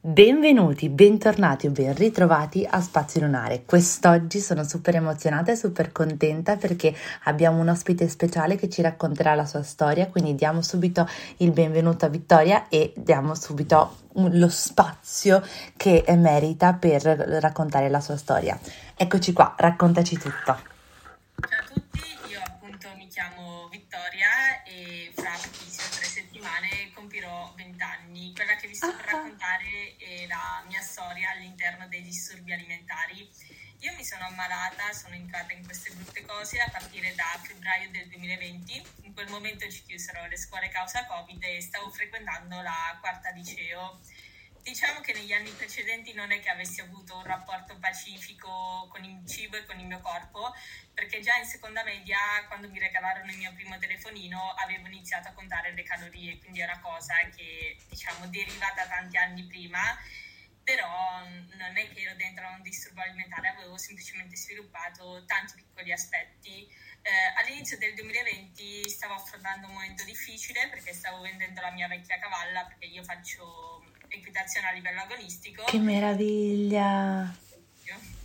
Benvenuti, bentornati o ben ritrovati a Spazio Lunare. Quest'oggi sono super emozionata e super contenta perché abbiamo un ospite speciale che ci racconterà la sua storia, quindi diamo subito il benvenuto a Vittoria e diamo subito lo spazio che merita per raccontare la sua storia. Eccoci qua, raccontaci tutto. Ciao a tutti, io appunto mi chiamo Vittoria e fra pochissime tre settimane compirò 20 anni. Quella che vi sto per raccontare è la mia storia all'interno dei disturbi alimentari. Io mi sono ammalata, sono entrata in queste brutte cose a partire da febbraio del 2020. In quel momento ci chiusero le scuole causa Covid e stavo frequentando la quarta liceo. Diciamo che negli anni precedenti non è che avessi avuto un rapporto pacifico con il cibo e con il mio corpo, perché già in seconda media, quando mi regalarono il mio primo telefonino, avevo iniziato a contare le calorie, quindi è una cosa che diciamo deriva da tanti anni prima però non è che ero dentro a un disturbo alimentare, avevo semplicemente sviluppato tanti piccoli aspetti. Eh, all'inizio del 2020 stavo affrontando un momento difficile perché stavo vendendo la mia vecchia cavalla, perché io faccio equitazione a livello agonistico. Che meraviglia!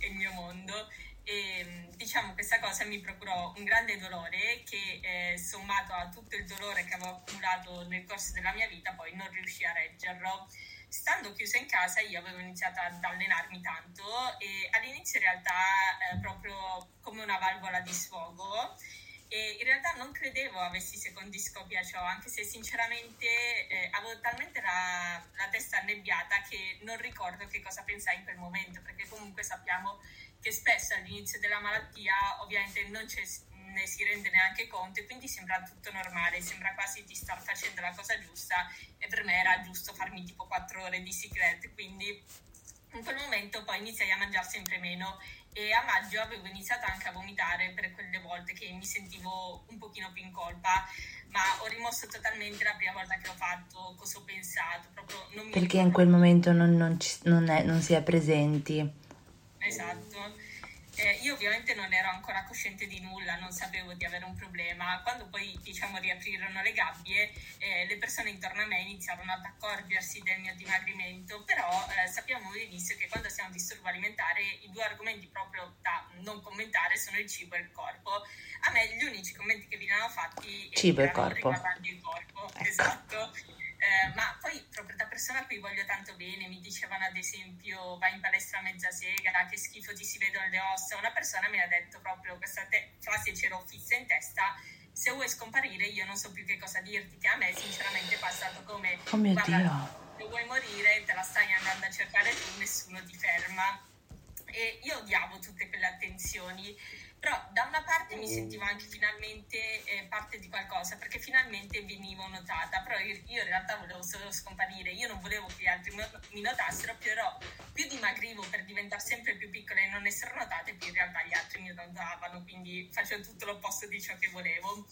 Il mio mondo. E diciamo questa cosa mi procurò un grande dolore che eh, sommato a tutto il dolore che avevo accumulato nel corso della mia vita poi non riuscì a reggerlo stando chiusa in casa io avevo iniziato ad allenarmi tanto e all'inizio in realtà eh, proprio come una valvola di sfogo e in realtà non credevo avessi secondi scopi a ciò, anche se sinceramente eh, avevo talmente la, la, testa annebbiata che non ricordo che cosa pensai in quel momento, perché comunque sappiamo che spesso all'inizio della malattia ovviamente non ne si rende neanche conto e quindi sembra tutto normale, sembra quasi di star facendo la cosa giusta e per me era giusto farmi tipo 4 ore di secret, quindi in quel momento poi iniziai a mangiare sempre meno e a maggio avevo iniziato anche a vomitare per quelle volte che mi sentivo un pochino più in colpa, ma ho rimosso totalmente la prima volta che l'ho fatto, cosa ho pensato, proprio non mi Perché in quel momento non, non, ci, non, è, non si è presenti. Esatto. Eh, io ovviamente non ero ancora cosciente di nulla, non sapevo di avere un problema. Quando poi diciamo riaprirono le gabbie, eh, le persone intorno a me iniziarono ad accorgersi del mio dimagrimento, però eh, sappiamo benissimo che quando si ha un disturbo alimentare i due argomenti proprio da non commentare sono il cibo e il corpo. A me gli unici commenti che venivano fatti cibo erano riguardanti il corpo. Ecco. Esatto. Eh, ma poi proprio da persona a cui voglio tanto bene, mi dicevano ad esempio vai in palestra a mezza sega, che schifo ti si vedono le ossa, una persona mi ha detto proprio questa te- frase ce l'ho fissa in testa, se vuoi scomparire io non so più che cosa dirti, che a me sinceramente è passato come oh mio guarda, Dio. se vuoi morire te la stai andando a cercare tu, nessuno ti ferma. E io odiavo tutte quelle attenzioni però da una parte mi sentivo anche finalmente eh, parte di qualcosa perché finalmente venivo notata però io, io, in realtà volevo solo scomparire io non volevo che gli altri mi notassero però più dimagrivo per diventare sempre più piccola e non essere notate più in realtà gli altri mi notavano quindi facevo tutto l'opposto di ciò che volevo.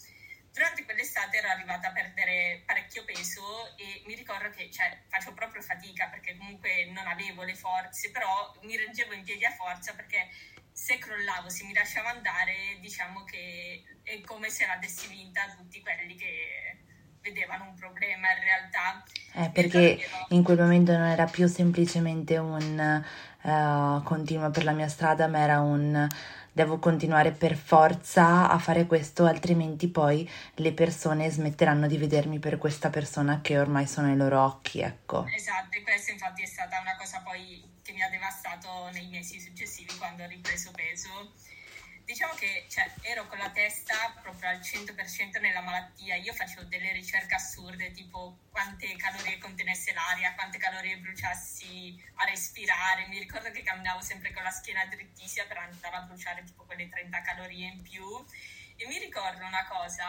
Durante quell'estate ero arrivata a perdere parecchio peso e mi ricordo che cioè, facevo proprio fatica perché comunque non avevo le forze, però mi reggevo in piedi a forza perché se crollavo, se mi lasciavo andare, diciamo che è come se l'avessi vinta tutti quelli che vedevano un problema in realtà. Eh, perché in quel momento non era più semplicemente un uh, continuo per la mia strada, ma era un devo continuare per forza a fare questo, altrimenti poi le persone smetteranno di vedermi per questa persona che ormai sono ai loro occhi, ecco. Esatto, e questa infatti è stata una cosa poi che mi ha devastato nei mesi successivi quando ho ripreso peso. Diciamo che cioè, ero con la testa proprio al 100% nella malattia. Io facevo delle ricerche assurde, tipo quante calorie contenesse l'aria, quante calorie bruciassi a respirare. Mi ricordo che camminavo sempre con la schiena drittissima per andare a bruciare tipo quelle 30 calorie in più. E mi ricordo una cosa,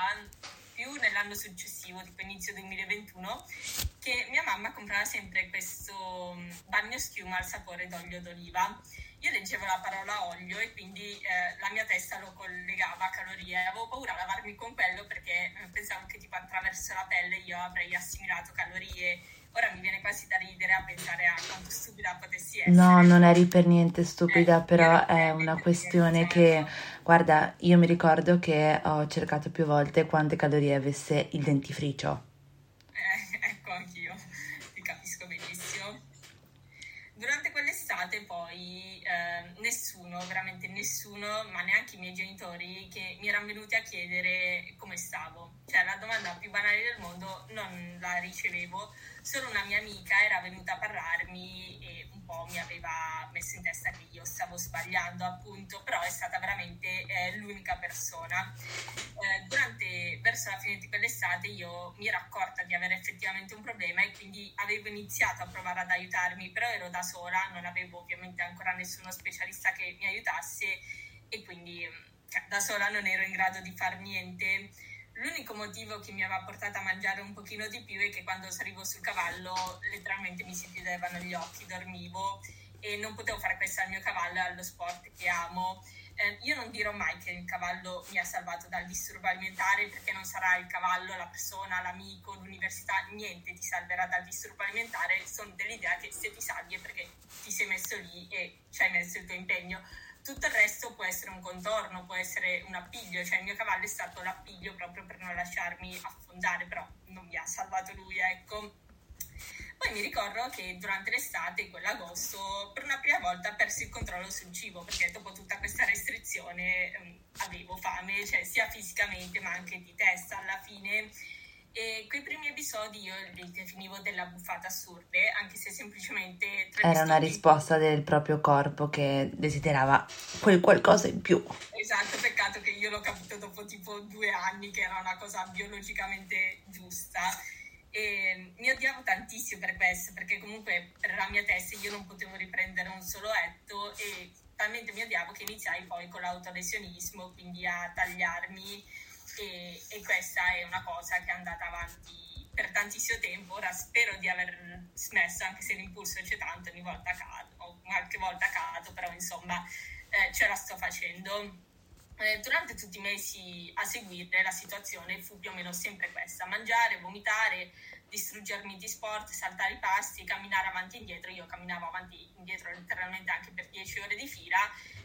più nell'anno successivo, tipo inizio 2021, che mia mamma comprava sempre questo mm, bagno schiuma al sapore d'olio d'oliva. Io leggevo la parola olio e quindi eh, la mia testa lo collegava a calorie. Avevo paura a lavarmi con quello perché eh, pensavo che tipo attraverso la pelle io avrei assimilato calorie ora mi viene quasi da ridere a pensare a quanto stupida potessi essere. No, non eri per niente stupida, eh, però è una questione che, guarda, io mi ricordo che ho cercato più volte quante calorie avesse il dentifricio. Nessuno, veramente nessuno, ma neanche i miei genitori, che mi erano venuti a chiedere come stavo. Cioè la domanda più banale del mondo non la ricevevo solo una mia amica era venuta a parlarmi e un po' mi aveva messo in testa che io stavo sbagliando appunto, però è stata veramente eh, l'unica persona. Eh, durante, verso la fine di quell'estate io mi ero accorta di avere effettivamente un problema e quindi avevo iniziato a provare ad aiutarmi, però ero da sola, non avevo ovviamente ancora nessuno specialista che mi aiutasse e quindi cioè, da sola non ero in grado di far niente L'unico motivo che mi aveva portato a mangiare un pochino di più è che quando salivo sul cavallo letteralmente mi si chiudevano gli occhi, dormivo e non potevo fare questo al mio cavallo e allo sport che amo. Eh, io non dirò mai che il cavallo mi ha salvato dal disturbo alimentare perché non sarà il cavallo, la persona, l'amico, l'università, niente ti salverà dal disturbo alimentare. Sono dell'idea che se ti salvi è perché ti sei messo lì e ci hai messo il tuo impegno tutto il resto può essere un contorno, può essere un appiglio, cioè il mio cavallo è stato l'appiglio proprio per non lasciarmi affondare, però non mi ha salvato lui, ecco. Poi mi ricordo che durante l'estate, quell'agosto, per una prima volta persi il controllo sul cibo, perché dopo tutta questa restrizione ehm, avevo fame, cioè sia fisicamente ma anche di testa. Alla fine e quei primi episodi io li definivo della buffata assurde, anche se semplicemente... Era una risposta del proprio corpo che desiderava quel qualcosa in più. Esatto, peccato che io l'ho capito dopo tipo due anni che era una cosa biologicamente giusta. E mi odiavo tantissimo per questo, perché comunque per la mia testa io non potevo riprendere un solo etto e talmente mi odiavo che iniziai poi con l'autolesionismo, quindi a tagliarmi e, e, questa è una cosa che è andata avanti per tantissimo tempo. Ora spero di aver smesso, anche se l'impulso c'è tanto, ogni volta cado, o qualche volta cado, però insomma eh, ce la sto facendo. Eh, durante tutti i mesi a seguire la situazione fu più o meno sempre questa: mangiare, vomitare, distruggermi di sport, saltare i pasti, camminare avanti e indietro. Io camminavo avanti e indietro letteralmente anche per 10 ore di fila,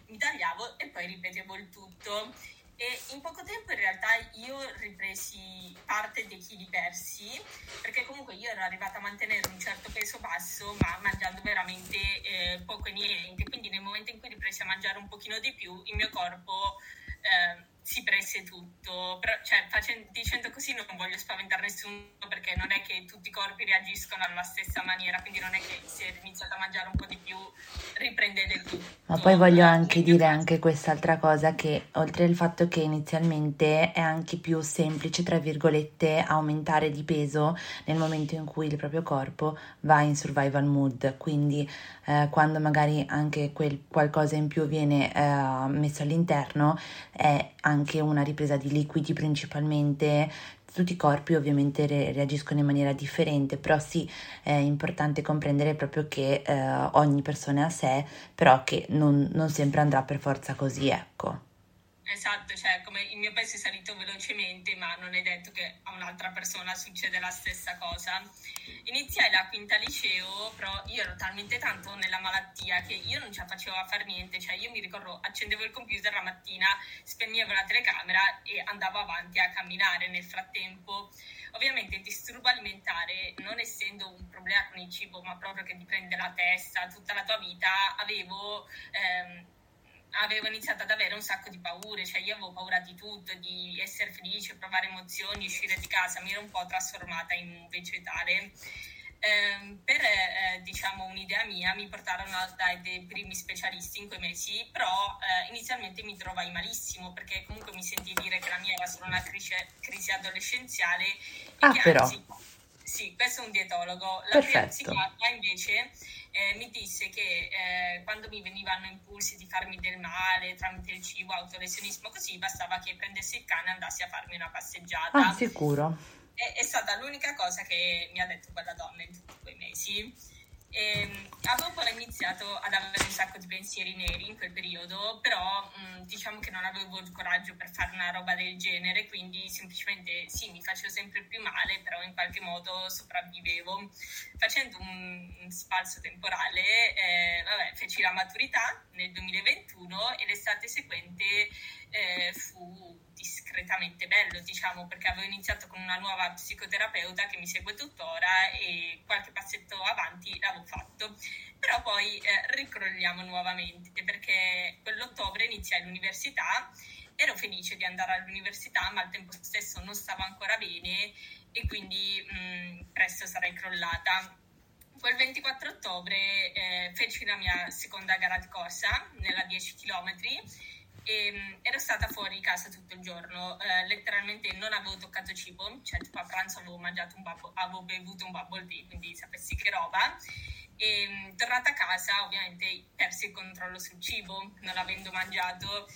mi tagliavo e poi ripetevo il tutto. E in poco tempo in realtà io ripresi parte dei chili persi, perché comunque io ero arrivata a mantenere un certo peso basso, ma mangiando veramente eh, poco e niente. Quindi nel momento in cui ripresi a mangiare un pochino di più, il mio corpo eh, si prese tutto. Però, cioè, facendo, dicendo così non voglio spaventare nessuno perché non è che tutti i corpi reagiscono alla stessa maniera, quindi non è che se iniziate a mangiare un po' di più riprendete tutto. Ma poi voglio anche dire anche quest'altra cosa che oltre al fatto che inizialmente è anche più semplice, tra virgolette, aumentare di peso nel momento in cui il proprio corpo va in survival mood, quindi eh, quando magari anche quel qualcosa in più viene eh, messo all'interno è anche una ripresa di liquidi principalmente tutti i corpi ovviamente re- reagiscono in maniera differente, però sì, è importante comprendere proprio che eh, ogni persona è a sé, però che non, non sempre andrà per forza così, ecco. Esatto, cioè come il mio peso è salito velocemente, ma non è detto che a un'altra persona succede la stessa cosa. Iniziai la quinta liceo, però io ero talmente tanto nella malattia che io non ce la facevo a fare niente, cioè io mi ricordo accendevo il computer la mattina, spegnevo la telecamera e andavo avanti a camminare nel frattempo. Ovviamente il disturbo alimentare, non essendo un problema con il cibo, ma proprio che ti prende la testa tutta la tua vita, avevo... Ehm, avevo iniziato ad avere un sacco di paure, cioè io avevo paura di tutto, di essere felice, provare emozioni, uscire di casa, mi ero un po' trasformata in un vegetale. Eh, per eh, diciamo un'idea mia mi portarono dai dei primi specialisti in quei mesi, però eh, inizialmente mi trovai malissimo perché comunque mi sentii dire che la mia era solo una crisi, crisi adolescenziale e ah, che però. anzi, sì, questo è un dietologo, la Perfetto. psichiatra invece eh, mi disse che eh, quando mi venivano impulsi di farmi del male tramite il cibo, autolesionismo, così bastava che prendessi il cane e andassi a farmi una passeggiata. Ah, sicuro. È, è stata l'unica cosa che mi ha detto quella donna in tutti quei mesi. E, avevo poi iniziato ad avere un sacco di pensieri neri in quel periodo, però mh, diciamo che non avevo il coraggio per fare una roba del genere, quindi semplicemente sì, mi facevo sempre più male, però in qualche modo sopravvivevo. Facendo un, un spalzo temporale, eh, vabbè, feci la maturità nel 2021 e l'estate seguente eh, fu discretamente bello, diciamo, perché avevo iniziato con una nuova psicoterapeuta che mi segue tuttora e qualche passetto avanti l'avevo fatto. Però poi eh, ricrolliamo nuovamente perché quell'ottobre iniziai l'università, ero felice di andare all'università, ma al tempo stesso non stavo ancora bene e quindi mh, mm, presto sarei crollata. Quel 24 ottobre eh, feci la mia seconda gara di corsa nella 10 km e ehm, ero stata fuori casa tutto il giorno, eh, letteralmente non avevo toccato cibo, cioè tipo a pranzo avevo mangiato un bubble, avevo bevuto un bubble tea, quindi sapessi che roba. E ehm, tornata a casa ovviamente persi il controllo sul cibo, non avendo mangiato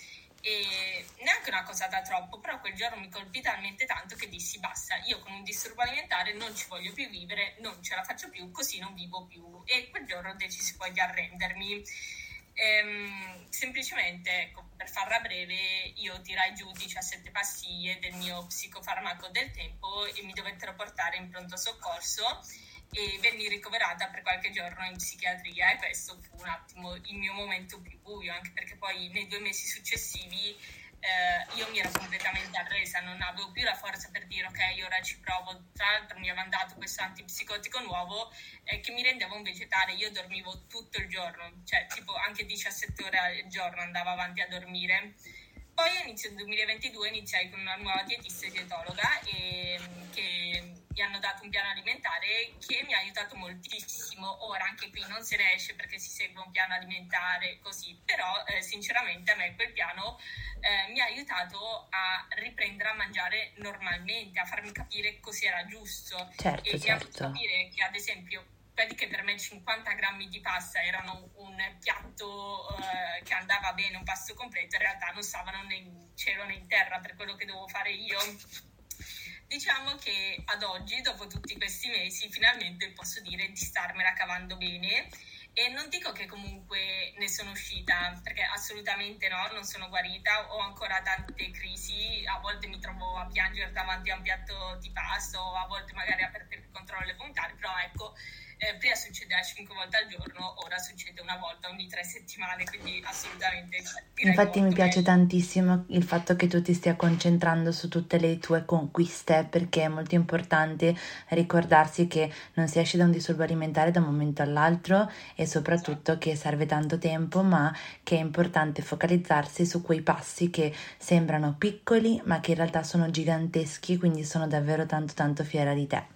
e neanche una cosa da troppo, però quel giorno mi colpì talmente tanto che dissi basta, io con un disturbo alimentare non ci voglio più vivere, non ce la faccio più, così non vivo più e quel giorno decisi poi di arrendermi. Ehm, semplicemente, ecco, per farla breve, io tirai giù 17 pastiglie del mio psicofarmaco del tempo e mi dovettero portare in pronto soccorso e venni ricoverata per qualche giorno in psichiatria e questo fu un attimo il mio momento più buio, anche perché poi nei due mesi successivi eh, io mi ero completamente arresa, non avevo più la forza per dire ok, ora ci provo. Tra l'altro mi aveva dato questo antipsicotico nuovo eh, che mi rendeva un vegetale. Io dormivo tutto il giorno, cioè tipo anche 17 ore al giorno andavo avanti a dormire. Poi a inizio 2022 iniziai con una nuova dietista dietologa e, che mi hanno dato un piano alimentare che mi ha aiutato moltissimo. Ora anche qui non se ne esce perché si segue un piano alimentare così, però eh, sinceramente a me quel piano eh, mi ha aiutato a riprendere a mangiare normalmente, a farmi capire cos'era giusto certo, e certo. mi ha fatto capire che ad esempio quelli che per me 50 grammi di pasta erano un piatto eh, che andava bene, un pasto completo, in realtà non stavano né in cielo né in terra per quello che dovevo fare io. Diciamo che ad oggi, dopo tutti questi mesi, finalmente posso dire di starmela cavando bene. E non dico che comunque ne sono uscita, perché assolutamente no, non sono guarita, ho ancora tante crisi, a volte mi trovo a piangere davanti a un piatto di pasto, a volte magari a perdere il controllo alimentare, però ecco, eh, prima succedeva 5 volte al giorno, ora succede una volta ogni 3 settimane, quindi assolutamente. Infatti mi piace meglio. tantissimo il fatto che tu ti stia concentrando su tutte le tue conquiste, perché è molto importante ricordarsi che non si esce da un disturbo alimentare da un momento all'altro e soprattutto esatto. che serve tanto tempo, ma che è importante focalizzarsi su quei passi che sembrano piccoli, ma che in realtà sono giganteschi, quindi sono davvero tanto tanto fiera di te.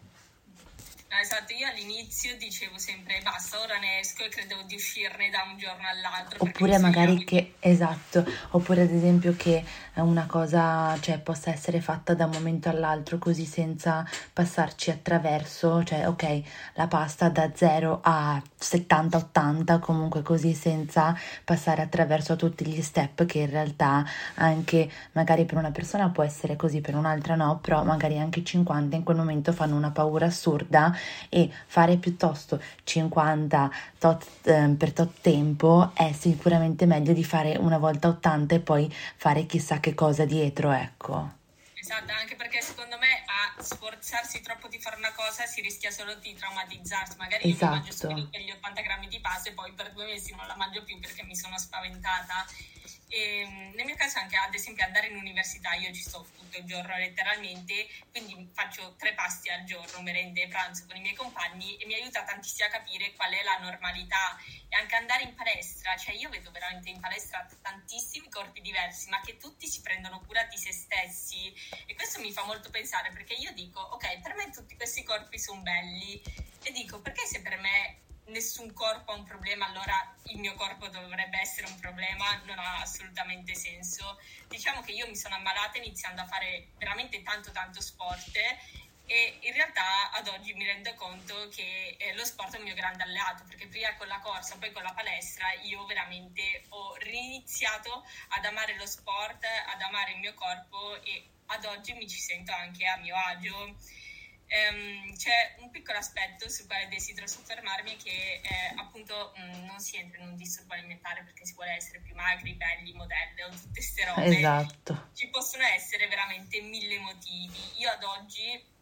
Esatto, io all'inizio dicevo sempre basta, ora ne esco e credevo di uscirne da un giorno all'altro. Oppure magari che, esatto, oppure ad esempio che una cosa cioè, possa essere fatta da un momento all'altro così senza passarci attraverso, cioè ok, la pasta da 0 a 70-80 comunque così senza passare attraverso tutti gli step che in realtà anche magari per una persona può essere così, per un'altra no, però magari anche 50 in quel momento fanno una paura assurda e fare piuttosto 50 tot, eh, per tot tempo è sicuramente meglio di fare una volta 80 e poi fare chissà che cosa dietro, ecco. Esatto, anche perché secondo me a sforzarsi troppo di fare una cosa si rischia solo di traumatizzarsi. Magari esatto. io mangio solo gli 80 grammi di pasta e poi per due mesi non la mangio più perché mi sono spaventata. E, ehm, nel mio caso anche ad esempio andare in università, io ci sto tutto il giorno letteralmente, quindi faccio tre pasti al giorno, merende e pranzo con i miei compagni e mi aiuta tantissimo a capire qual è la normalità. E anche andare in palestra, cioè io vedo veramente in palestra tantissimi corpi diversi, ma che tutti si prendono cura di se stessi. E questo mi fa molto pensare perché io dico, ok, per me tutti questi corpi sono belli. E dico perché se per me nessun corpo ha un problema, allora il mio corpo dovrebbe essere un problema, non ha assolutamente senso. Diciamo che io mi sono ammalata iniziando a fare veramente tanto tanto sport e in realtà ad oggi mi rendo conto che eh, lo sport è un mio grande alleato perché prima con la corsa, poi con la palestra io veramente ho riniziato ad amare lo sport, ad amare il mio corpo e ad oggi mi ci sento anche a mio agio. Um, c'è un piccolo aspetto sul quale desidero soffermarmi che eh, appunto mh, mm, non si entra in un disturbo alimentare perché si vuole essere più magri, belli, modelle o tutte queste robe. Esatto. Ci possono essere veramente mille motivi. Io ad oggi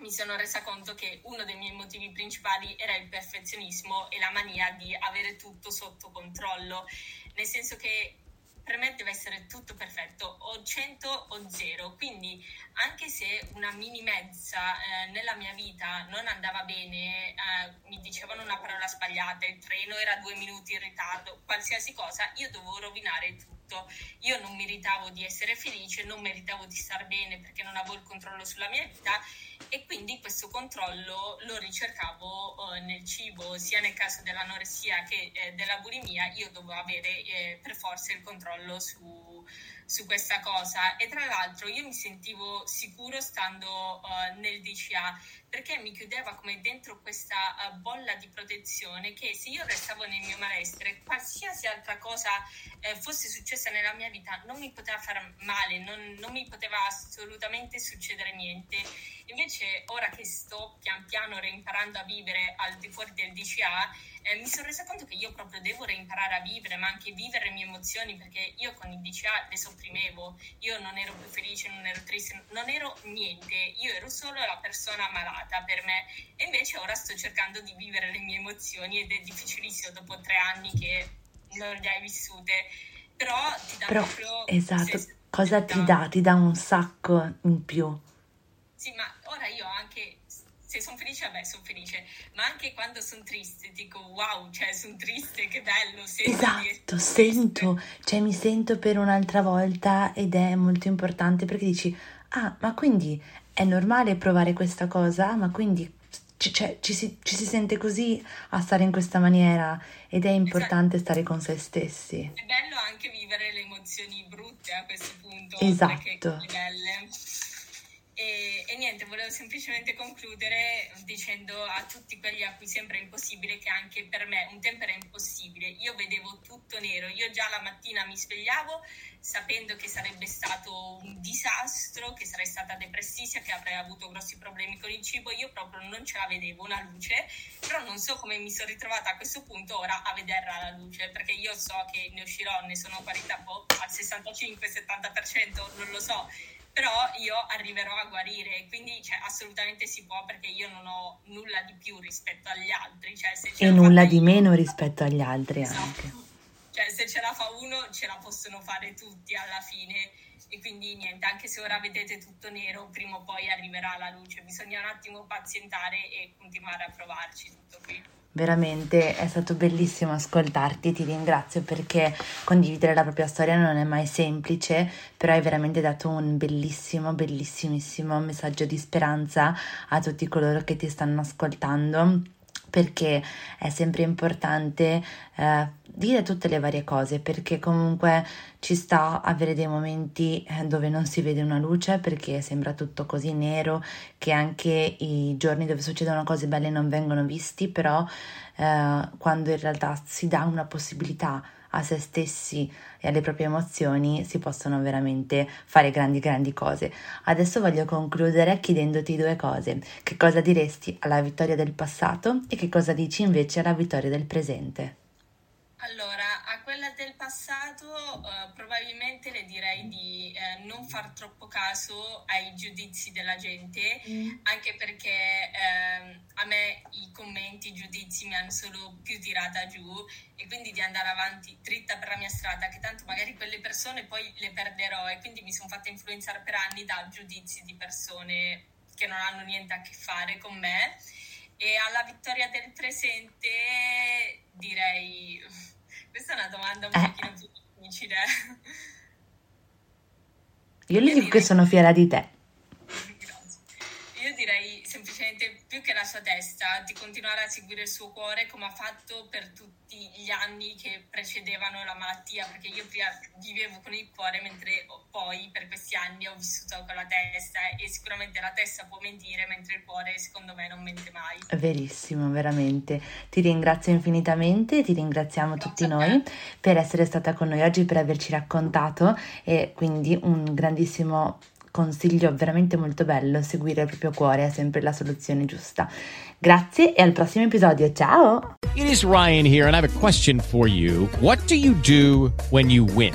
mi sono resa conto che uno dei miei motivi principali era il perfezionismo e la mania di avere tutto sotto controllo, nel senso che per me deve essere tutto perfetto, o 100 o 0, quindi anche se una mini mezza eh, nella mia vita non andava bene, eh, mi dicevano una parola sbagliata, il treno era due minuti in ritardo, qualsiasi cosa, io dovevo rovinare tutto io non meritavo di essere felice, non meritavo di star bene perché non avevo il controllo sulla mia vita e quindi questo controllo lo ricercavo eh, nel cibo, sia nel caso dell'anoressia che eh, della bulimia, io dovevo avere eh, per forza il controllo su, su, questa cosa. E tra l'altro io mi sentivo sicuro stando eh, nel DCA perché mi chiudeva come dentro questa uh, bolla di protezione che se io restavo nel mio malessere, qualsiasi altra cosa eh, fosse successa nella mia vita non mi poteva fare male, non, non mi poteva assolutamente succedere niente. Invece ora che sto pian piano reimparando a vivere al di fuori del DCA, eh, mi sono resa conto che io proprio devo reimparare a vivere, ma anche vivere le mie emozioni, perché io con il DCA le sopprimevo, io non ero più felice, non ero triste, non ero niente, io ero solo la persona malata per me e invece ora sto cercando di vivere le mie emozioni ed è difficilissimo dopo tre anni che non le hai vissute, però ti dà però, proprio... Esatto, cosa ti dà? Ti dà un sacco in più. Sì, ma ora io anche se sono felice, vabbè, sono felice, ma anche quando sono triste dico wow, cioè sono triste, che bello. Esatto, sento, cioè mi sento per un'altra volta ed è molto importante perché dici, ah, ma quindi è normale provare questa cosa, ma quindi cioè, ci, si, ci, si, sente così a stare in questa maniera ed è importante esatto. stare con se stessi. È bello anche vivere le emozioni brutte a questo punto. Esatto. Belle. E, e, niente, volevo semplicemente concludere dicendo a tutti quelli a cui sembra impossibile che anche per me un tempo era impossibile. Io vedevo tutto nero, io già la mattina mi svegliavo sapendo che sarebbe stato un disastro, che sarei stata depressissima, che avrei avuto grossi problemi con il cibo. Io proprio non ce la vedevo una luce, però non so come mi sono ritrovata a questo punto ora a vederla la luce, perché io so che ne uscirò, ne sono parità boh, al 65-70%, non lo so però io arriverò a guarire, quindi cioè, assolutamente si può perché io non ho nulla di più rispetto agli altri. Cioè, e nulla di io, meno rispetto agli altri esatto. anche. Cioè, se ce la fa uno, ce la possono fare tutti alla fine. E quindi niente, anche se ora vedete tutto nero, prima o poi arriverà la luce. Bisogna un attimo pazientare e continuare a provarci tutto qui. Veramente è stato bellissimo ascoltarti, ti ringrazio perché condividere la propria storia non è mai semplice, però hai veramente dato un bellissimo, bellissimissimo messaggio di speranza a tutti coloro che ti stanno ascoltando perché è sempre importante eh, dire tutte le varie cose perché comunque ci sta avere dei momenti eh, dove non si vede una luce perché sembra tutto così nero che anche i giorni dove succedono cose belle non vengono visti però eh, quando in realtà si dà una possibilità a se stessi e alle proprie emozioni si possono veramente fare grandi grandi cose. Adesso voglio concludere chiedendoti due cose. Che cosa diresti alla vittoria del passato e che cosa dici invece alla vittoria del presente? Allora, quella del passato uh, probabilmente le direi di uh, non far troppo caso ai giudizi della gente, mm. anche perché uh, a me i commenti, i giudizi mi hanno solo più tirata giù e quindi di andare avanti dritta per la mia strada, che tanto magari quelle persone poi le perderò e quindi mi sono fatta influenzare per anni da giudizi di persone che non hanno niente a che fare con me. E alla vittoria del presente direi questa è una domanda un eh. pochino più difficile. Io gli dico che sono fiera di te. Grazie. Io direi semplicemente più che la sua testa, di continuare a seguire il suo cuore come ha fatto per tutti gli anni che precedevano la malattia, perché io prima vivevo con il cuore mentre poi per questi anni ho vissuto con la testa e sicuramente la testa può mentire mentre il cuore secondo me non mente mai. Verissimo, veramente. Ti ringrazio infinitamente, ti ringraziamo tutti noi per essere stata con noi oggi, per averci raccontato e quindi un grandissimo consiglio veramente molto bello, seguire il proprio cuore è sempre la soluzione giusta. Grazie e al prossimo episodio, ciao! It is Ryan here and I have a question for you. What do you do when you win?